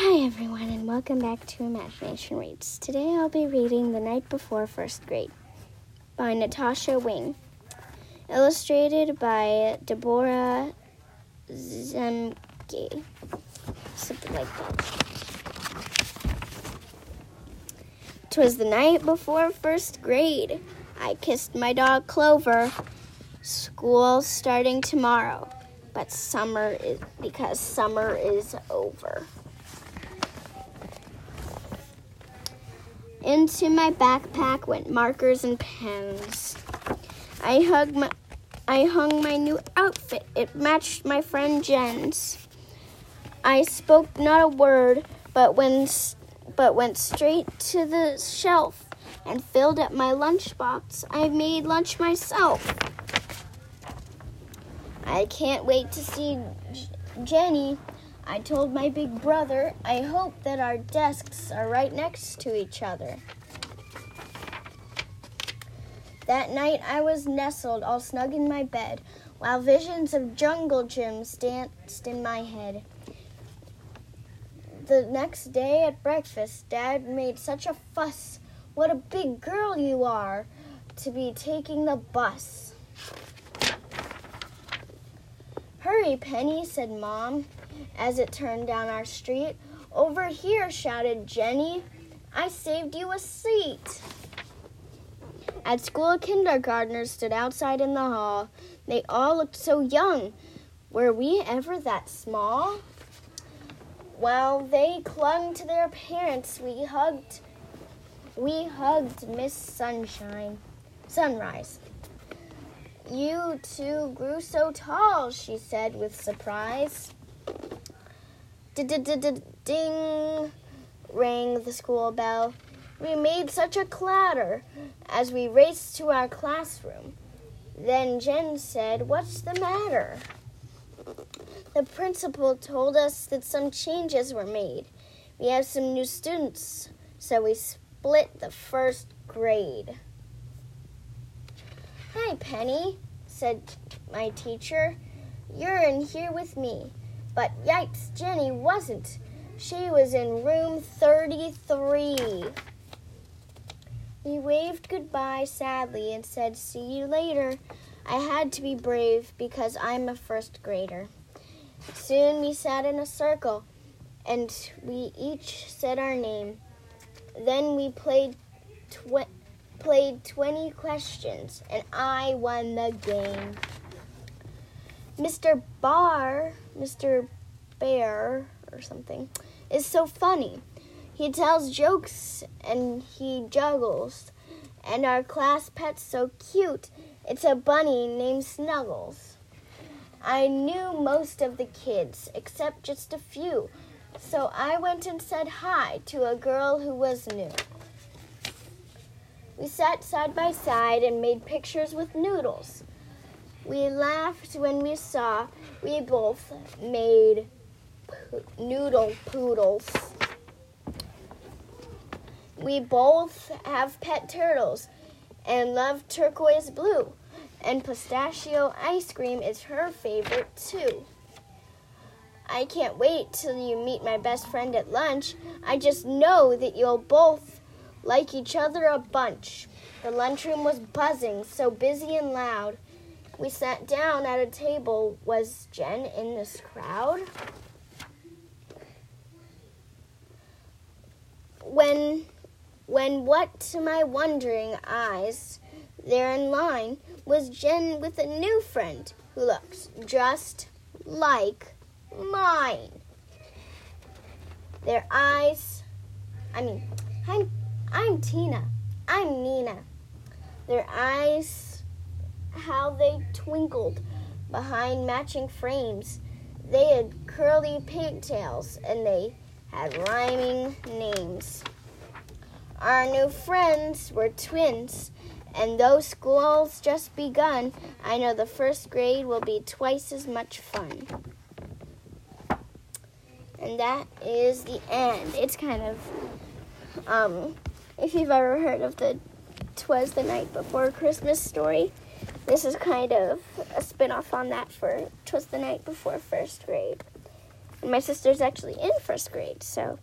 Hi, everyone, and welcome back to Imagination Reads. Today I'll be reading The Night Before First Grade by Natasha Wing, illustrated by Deborah Zemke. Something like that. Twas the night before first grade. I kissed my dog Clover. School's starting tomorrow, but summer is because summer is over. Into my backpack went markers and pens. I hugged my I hung my new outfit. It matched my friend Jen's. I spoke not a word, but went but went straight to the shelf and filled up my lunchbox. I made lunch myself. I can't wait to see J- Jenny. I told my big brother I hope that our desks are right next to each other. That night I was nestled all snug in my bed, while visions of jungle gyms danced in my head. The next day at breakfast, Dad made such a fuss. What a big girl you are to be taking the bus. Hurry, Penny, said Mom as it turned down our street. Over here, shouted Jenny. I saved you a seat. At school, kindergartners stood outside in the hall. They all looked so young. Were we ever that small? While they clung to their parents, we hugged we hugged Miss Sunshine. Sunrise. You two grew so tall, she said with surprise. Ding rang the school bell. We made such a clatter as we raced to our classroom. Then Jen said, What's the matter? The principal told us that some changes were made. We have some new students, so we split the first grade. Hi, Penny, said my teacher. You're in here with me. But yikes, Jenny wasn't. She was in room 33. We waved goodbye sadly and said, See you later. I had to be brave because I'm a first grader. Soon we sat in a circle and we each said our name. Then we played tw- played 20 questions and I won the game. Mr. Barr, Mr. Bear or something, is so funny. He tells jokes and he juggles. And our class pet's so cute. It's a bunny named Snuggles. I knew most of the kids, except just a few, so I went and said hi to a girl who was new. We sat side by side and made pictures with noodles. We laughed when we saw we both made po- noodle poodles. We both have pet turtles and love turquoise blue, and pistachio ice cream is her favorite too. I can't wait till you meet my best friend at lunch. I just know that you'll both like each other a bunch. The lunchroom was buzzing, so busy and loud. We sat down at a table. Was Jen in this crowd? When when what to my wondering eyes there in line was Jen with a new friend who looks just like mine. Their eyes, I mean, I'm, I'm Tina. I'm Nina. Their eyes, how they twinkled behind matching frames. They had curly pigtails and they had rhyming names. Our new friends were twins, and though school's just begun, I know the first grade will be twice as much fun. And that is the end. It's kind of, um, if you've ever heard of the Twas the Night Before Christmas story, this is kind of a spin off on that for Twas the Night Before First Grade. And my sister's actually in first grade, so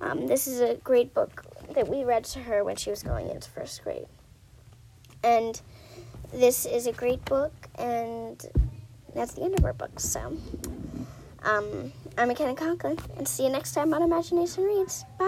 um, this is a great book that we read to her when she was going into first grade. And this is a great book, and that's the end of our book. So, um, I'm McKenna Conklin, and see you next time on Imagination Reads. Bye.